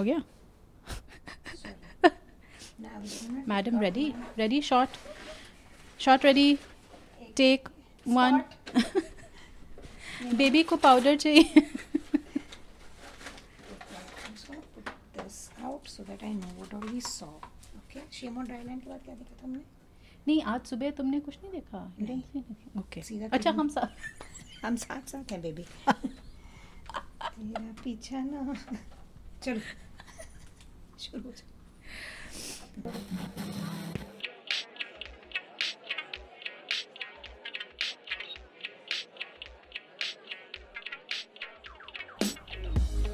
हो गया madam ready ready short short ready take one baby को पाउडर चाहिए। so that I know what all we saw. Okay. Shame Dryland के बाद क्या देखा था नहीं आज सुबह तुमने कुछ नहीं देखा। नहीं। ओके अच्छा हम साथ हम साथ साथ हैं बेबी तेरा पीछा ना। चलो। शुरू हो।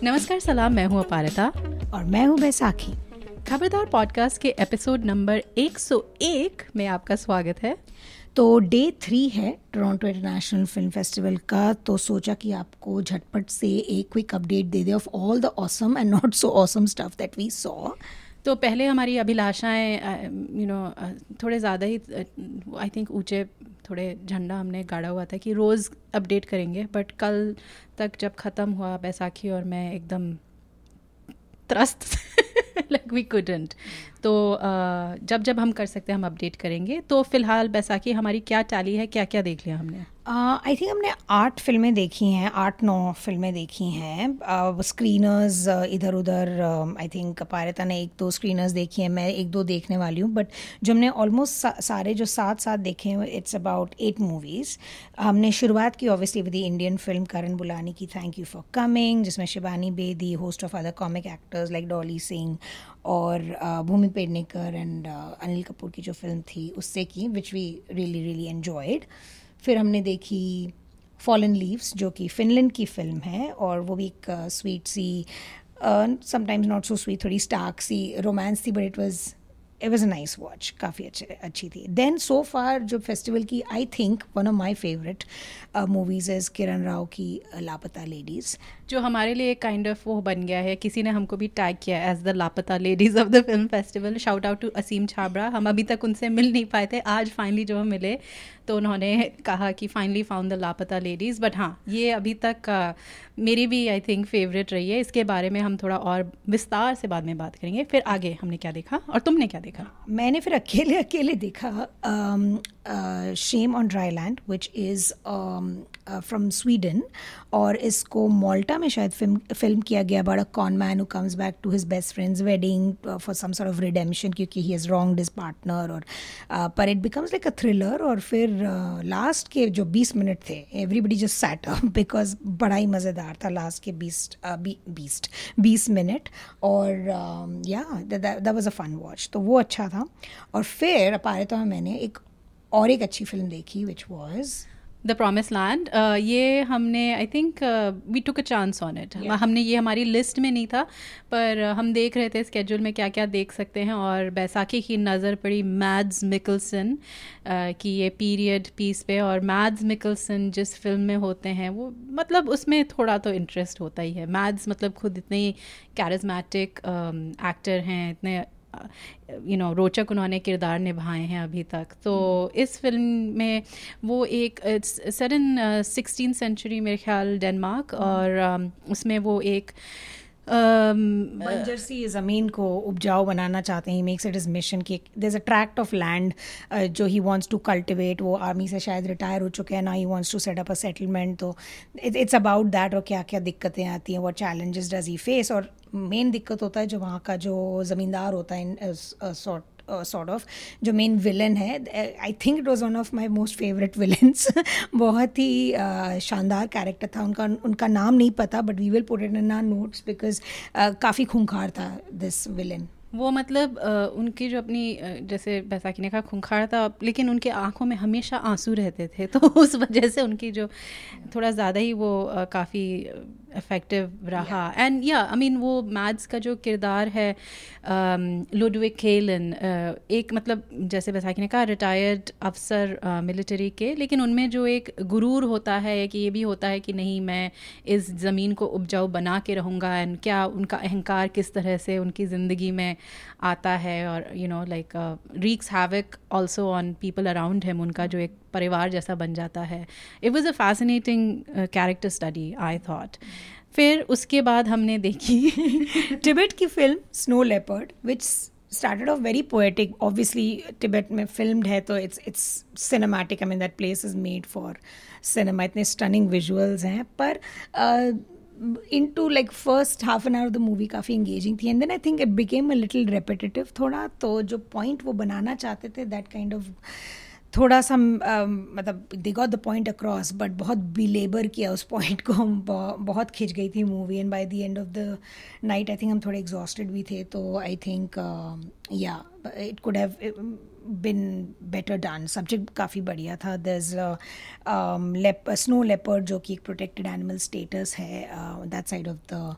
नमस्कार सलाम मैं हूँ अपारिता। और मैं हूँ बैसाखी। खबरदार पॉडकास्ट के एपिसोड नंबर 101 में आपका स्वागत है। तो डे थ्री है टोरंटो इंटरनेशनल फ़िल्म फेस्टिवल का तो सोचा कि आपको झटपट से एक क्विक अपडेट दे दे of all the awesome and not so awesome stuff that we saw तो पहले हमारी अभिलाषाएँ यू नो थोड़े ज़्यादा ही आई थिंक ऊँचे, थोड़े झंडा हमने गाड़ा हुआ था कि रोज़ अपडेट करेंगे बट कल तक जब ख़त्म हुआ बैसाखी और मैं एकदम त्रस्त लाइक वी कुडेंट तो uh, जब जब हम कर सकते हैं हम अपडेट करेंगे। तो फ़िलहाल बैसाखी हमारी क्या टाली है क्या क्या देख लिया हमने? आई थिंक हमने आठ फ़िल्में देखी हैं आठ नौ फ़िल्में देखी हैं। स्क्रीनर्स इधर उधर आई थिंक पारिता ने एक दो स्क्रीनर्स देखी हैं मैं एक दो देखने वाली हूँ बट जो हमने ऑलमोस्ट सारे जो साथ साथ देखे हैं इट्स अबाउट एट मूवीज़ हमने शुरुआत की obviously with Indian film Karan Bulani की थैंक यू फॉर कमिंग जिसमें Shibani Bedi host of other comic actors like Dolly Singh और uh, भूमि पेडनेकर एंड अनिल कपूर की जो फ़िल्म थी उससे की which we really really enjoyed फिर हमने देखी फॉलन लीव्स जो कि फिनलैंड की फ़िल्म है और वो भी एक स्वीट सी समटाइम्स नॉट सो स्वीट थोड़ी स्टार्क सी रोमांस थी but it was it was a nice watch काफ़ी अच्छे अच्छी थी. देन सो फार जो फेस्टिवल की I think one of my favourite movies is Kiran Rao की uh, लापता लेडीज़ जो हमारे लिए एक काइंड ऑफ़ वो बन गया है किसी ने हमको भी टैग किया as the Laapataa ladies of the film festival shout out to Aseem Chhabra हम अभी तक उनसे मिल नहीं पाए थे आज फाइनली जो हम मिले तो उन्होंने कहा कि finally found the Laapataa ladies but हाँ ये अभी तक uh, मेरी भी आई थिंक फेवरेट रही है. इसके बारे में हम थोड़ा और विस्तार से बाद में बात करेंगे. फिर आगे हमने क्या देखा और तुमने क्या देखा? मैंने फिर अकेले अकेले देखा shame on dry land which is from Sweden और इसको मोल्टा में शायद फ़िल्म फ़िल्म किया गया बड़ा con man who comes back to his best friends wedding for some sort of redemption क्योंकि he has wrong his partner और uh, पर it becomes like a thriller और फिर लास्ट uh, के जो 20 मिनट थे everybody just sat up because बड़ा ही मज़ेदार था लास्ट के बीस बीस्ट बीस मिनट और या that was a fun watch तो वो अच्छा था और फिर अपारिता में मैंने एक और एक अच्छी फ़िल्म देखी which was the promise land ये हमने I think we took a chance on it हमने ये हमारी लिस्ट में नहीं था पर uh, हम देख रहे थे स्केड्यूल में क्या क्या देख सकते हैं और बैसाखी की नज़र पड़ी मैड्स मिकलसन uh, की ये पीरियड पीस पे और मैड्स मिकलसन जिस फ़िल्म में होते हैं वो मतलब उसमें थोड़ा तो इंटरेस्ट होता ही है। मैड्स मतलब खुद इतने कैरिज्मेटिक एक्टर हैं इतने यू नो रोचक उन्होंने किरदार निभाए हैं अभी तक। तो इस फ़िल्म में वो एक सर इन सिक्सटीन सेंचुरी मेरे ख्याल डेनमार्क और um, उसमें वो एक बंजर सी ज़मीन को उपजाऊ बनाना चाहते हैं मेक्स इट इज़ मिशन कि there a tract of land जो ही वॉन्ट्स टू कल्टिवेट वो आर्मी से शायद रिटायर हो चुके हैं ना he wants to set up a settlement तो इट्स अबाउट दैट और क्या क्या दिक्कतें आती हैं वो चैलेंजेस डज ही फेस और मेन दिक्कत होता है जो वहाँ का जो ज़मींदार होता है इन सॉर्ट सॉर्ट ऑफ़ जो मेन विलन है I think it was one of my most favourite villains बहुत ही uh, शानदार कैरेक्टर था। उनका उनका नाम नहीं पता but we will put it in our notes because काफ़ी खूंखार था दिस विलन वो मतलब आ, उनकी जो अपनी जैसे बैसाखी ने कहा खूंखार था लेकिन उनके आँखों में हमेशा आँसू रहते थे तो उस वजह से उनकी जो थोड़ा ज़्यादा ही वो काफ़ी इफ़ेक्टिव रहा एंड या आई मीन वो मैथ्स का जो किरदार है लुडविक खेलन एक मतलब जैसे बैसाखी ने कहा रिटायर्ड अफसर मिलिट्री के लेकिन उनमें जो एक गुरूर होता है कि ये भी होता है कि नहीं मैं इस ज़मीन को उपजाऊ बना के रहूँगा एंड क्या उनका अहंकार किस तरह से उनकी ज़िंदगी में आता है और you know like wreaks havoc also on people around him उनका जो एक परिवार जैसा बन जाता है it was a fascinating character study I thought फिर उसके बाद हमने देखी टिबेट की film snow leopard which started off very poetic obviously tibet में filmed है तो it's it's cinematic I mean that place is made for cinema इतने stunning visuals हैं पर uh, into like first half an hour the movie काफ़ी engaging थी and then I think it became a little repetitive थोड़ा तो जो point वो बनाना चाहते थे that kind of थोड़ा सा मतलब they got the point across but बहुत बिलेबर किया उस पॉइंट को हम बहुत खिंच गई थी movie and by the end of the night I think हम थोड़े एग्जॉस्टेड भी थे तो I think yeah it could have been better done subject काफ़ी बढ़िया था। दर इज़ स्नो लेपर्ड जो कि एक प्रोटेक्टेड एनिमल स्टेटस है that side of the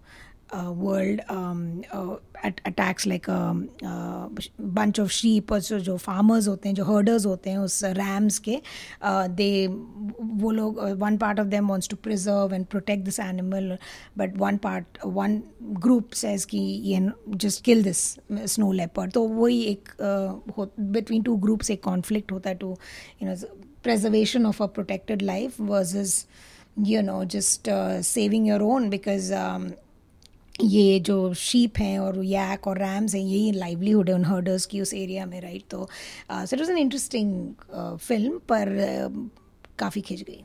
uh, world um, uh, at, attacks like a, a bunch of sheep और जो farmers होते हैं जो herders होते हैं उस rams के uh, they वो लोग one part of them wants to preserve and protect this animal but one part one group says कि ये just kill this snow leopard तो वही एक uh, between two groups एक conflict होता है to you know preservation of a protected life versus you know just uh, saving your own because um, ये जो शीप हैं और यैक और रैम्स हैं यही लाइवलीहुड है उन हर्डर्स की उस एरिया में राइट तो so it was an interesting film पर uh, काफ़ी खिंच गई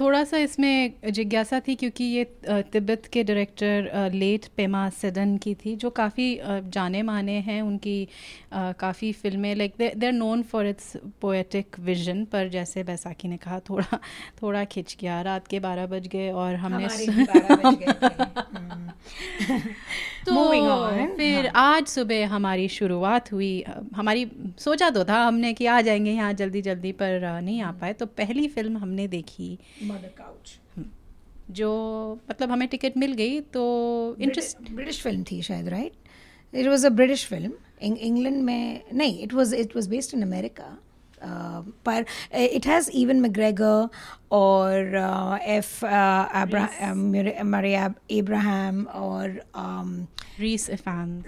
थोड़ा सा इसमें जिज्ञासा थी क्योंकि ये तिब्बत के डायरेक्टर लेट पेमा सेडन की थी जो काफ़ी जाने माने हैं उनकी काफ़ी फ़िल्में like they are known for its poetic vision पर जैसे बैसाखी ने कहा थोड़ा थोड़ा खिंच गया रात के बारह बज गए और हमने तो फिर हाँ. आज सुबह हमारी शुरुआत हुई हमारी सोचा तो था हमने कि आ जाएँगे यहाँ जल्दी जल्दी पर नहीं आ पाए तो पहली फ़िल्म हमने देखी काउच हम्म। जो मतलब हमें टिकट मिल गई तो इंटरेस्ट ब्रिटिश फ़िल्म थी शायद right it was a British film England में नहीं it was it was based in America पर इट हैज़ इवन मैग्रेगर और एफ़ मरिया एब्राहम और रीस इफान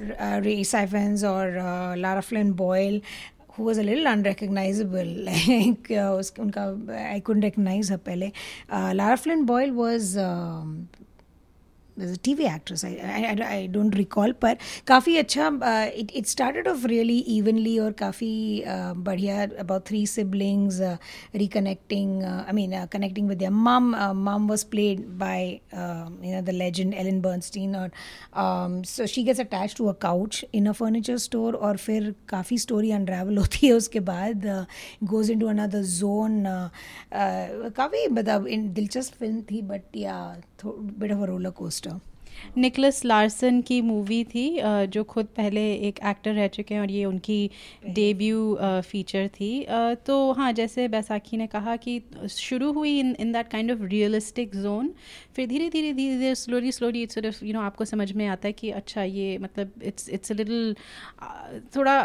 रीस इफेंस और Lara Flynn Boyle who was a little unrecognizable. Like uh, I couldn't recognize her pehle. Uh, Lara Flynn Boyle was um, there's a TV actress. I, I, I don't recall, but काफ़ी अच्छा uh, it, it started off really evenly और काफ़ी uh, बढ़िया about three siblings uh, reconnecting. Uh, I mean, uh, connecting with their mom. Uh, mom was played by uh, you know the legend Ellen Bernstein. और um, so she gets attached to a couch in a furniture store और फिर काफ़ी story unravel होती है उसके बाद uh, goes into another zone. Uh, uh, काफ़ी मतलब दिलचस्प फिल्म थी but yeah, Of a roller coaster. Niclas Larsson की मूवी थी जो खुद पहले एक एक्टर रह चुके हैं और ये उनकी डेब्यू फीचर थी तो हाँ जैसे बैसाखी ने कहा कि शुरू हुई in in that kind of realistic zone फिर धीरे धीरे धीरे धीरे slowly slowly it's you know आपको समझ में आता है कि अच्छा ये मतलब इट्स इट्स लिटिल थोड़ा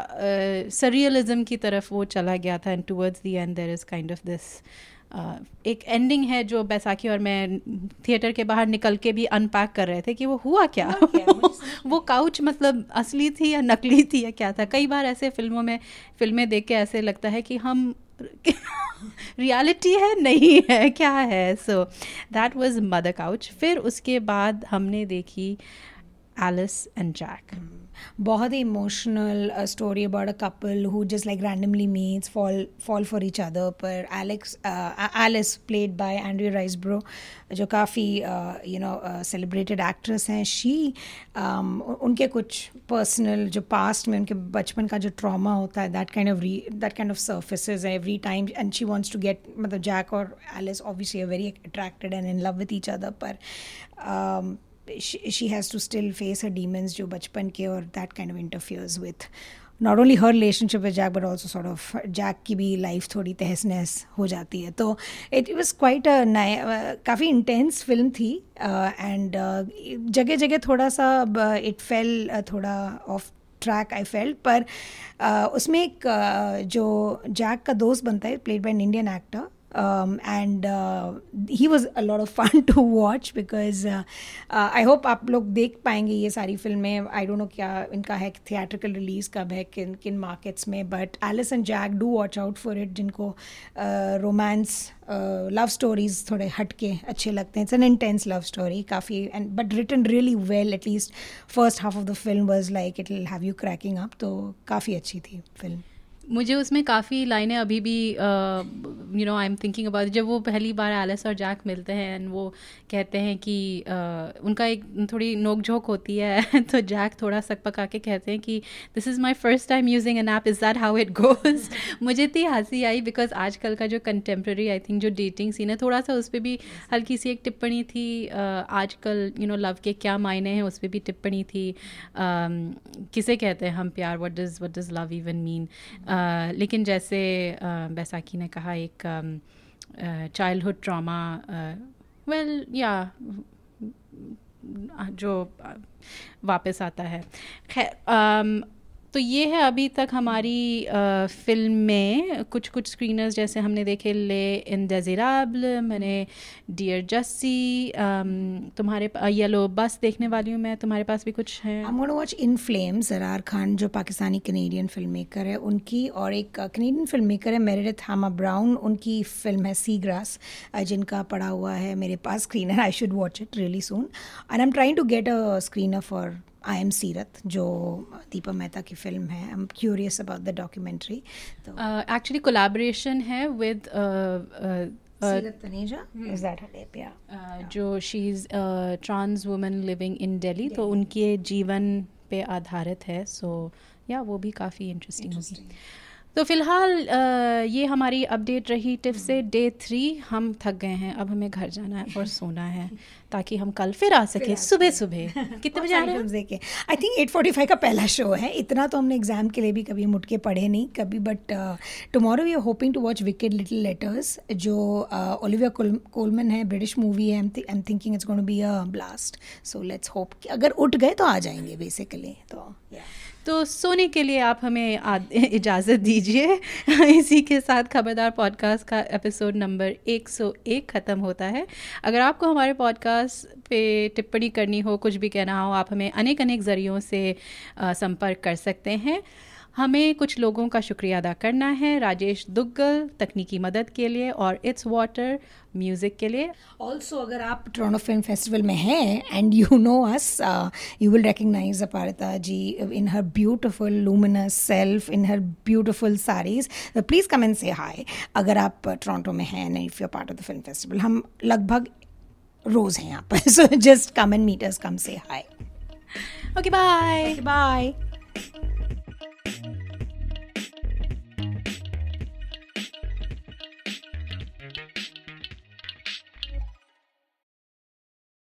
सरियलिज्म की तरफ़ वो चला गया था and towards the end there is kind of this एक एंडिंग है जो बैसाखी और मैं थिएटर के बाहर निकल के भी अनपैक कर रहे थे कि वो हुआ क्या, वो काउच मतलब असली थी या नकली थी या क्या था? कई बार ऐसे फ़िल्मों में फ़िल्में देख के ऐसे लगता है कि हम रियलिटी है नहीं है क्या है? So that was Mother Couch फिर उसके बाद हमने देखी एलिस एंड जैक बहुत ही emotional story about a couple who just like randomly meets fall fall for each other पर Alex Alice played by Riseborough जो काफ़ी यू नो सेलिब्रेटेड एक्ट्रेस हैं. शी um, उनके कुछ पर्सनल जो पास्ट में उनके बचपन का जो ट्रामा होता है that kind of re that kind of surfaces every time and she wants to get मतलब जैक और Alice obviously very attracted and in love with each other पर um, she has to still face a demons जो बचपन के और that kind of interferes with not only her relationship with Jack but also sort of Jack की भी life थोड़ी तहस नहस हो जाती है। तो इट वॉज़ क्वाइट काफ़ी इंटेंस फ़िल्म थी एंड जगह जगह थोड़ा सा इट फेल थोड़ा ऑफ़ ट्रैक आई फेल्ट पर उसमें एक जो जैक का दोस्त बनता है played by an Indian actor and he was a lot of fun to watch because I hope आप लोग देख पाएँगे ये सारी फ़िल्में आई डोंट नो क्या इनका है थिएट्रिकल रिलीज़ कब है, किन किन मार्केट्स में। But Alice and Jack do watch out for it जिनको रोमांस लव स्टोरीज थोड़े हटके अच्छे लगते हैं। It's an intense love story काफ़ी and but written really well at least first half of the film was like it will have you cracking up तो काफ़ी अच्छी थी फ़िल्म मुझे उसमें काफ़ी लाइनें अभी भी you know I am thinking about जब वो पहली बार एलिस और जैक मिलते हैं एंड वो कहते हैं कि uh, उनका एक थोड़ी नोक झोंक होती है तो जैक थोड़ा सक पका के कहते हैं कि this is my first time using an app is that how it goes मुझे इतनी हँसी आई बिकॉज़ आजकल का जो कंटेम्प्रेरी आई थिंक जो डेटिंग सीन है थोड़ा सा उस पर भी हल्की सी एक टिप्पणी थी uh, आजकल यू नो लव के क्या मायने हैं उस पर भी टिप्पणी थी um, किसे कहते हैं हम प्यार? What does what does love even mean लेकिन जैसे बैसाखी ने कहा एक चाइल्डहुड ट्रामा वेल या जो वापस आता है। खैर तो ये है अभी तक हमारी आ, फ़िल्म में कुछ कुछ स्क्रीनर्स जैसे हमने देखे ले इन डेजिराबल मैंने डियर जस्सी तुम्हारे येलो बस देखने वाली हूँ मैं तुम्हारे पास भी कुछ है? Watch in flame Zarrar Khan जो पाकिस्तानी कनेडियन फ़िल्म मेकर है उनकी और एक कनेडियन फ़िल्म मेकर है मेरेडिथ हामा ब्राउन उनकी फ़िल्म है सी ग्रास जिनका पड़ा हुआ है मेरे पास screener I should watch it really soon and I am trying to get a screener for I am Sirat जो दीपा मेहता की फ़िल्म है. I am curious about the documentary तो एक्चुअली कोलाब्रेशन है विद जो she is trans women living in Delhi तो उनके जीवन पे आधारित है. सो या वो भी काफ़ी इंटरेस्टिंग होगी. तो फ़िलहाल ये हमारी अपडेट रही टिप से डे थ्री। हम थक गए हैं अब हमें घर जाना है और सोना है ताकि हम कल फिर आ सके सुबह सुबह। कितने बजे आ रहे हैं? देखे I think at forty five का पहला शो है। इतना तो हमने एग्ज़ाम के लिए भी कभी मुट के पढ़े नहीं कभी but tomorrow we are hoping to watch wicked little letters जो ओलिविया कोलमन है ब्रिटिश मूवी है। I am thinking it's going be a blast so let's hope अगर उठ गए तो आ जाएँगे बेसिकली तो yeah. तो सोने के लिए आप हमें इजाज़त दीजिए। इसी के साथ खबरदार पॉडकास्ट का एपिसोड नंबर 101 ख़त्म होता है। अगर आपको हमारे पॉडकास्ट पे टिप्पणी करनी हो, कुछ भी कहना हो, आप हमें अनेक अनेक ज़रियों से संपर्क कर सकते हैं। हमें कुछ लोगों का शुक्रिया अदा करना है राजेश दुग्गल तकनीकी मदद के लिए और इट्स वाटर म्यूज़िक के लिए। ऑल्सो अगर आप टोरोंटो फ़िल्म फेस्टिवल में हैं and you know us you will recognize Aparita ji in her beautiful luminous self in her beautiful saris please come and say hi अगर आप टोरोंटो में हैं and if you part of the film festival हम लगभग रोज़ हैं यहाँ पर so just come and meet us come say hi okay bye bye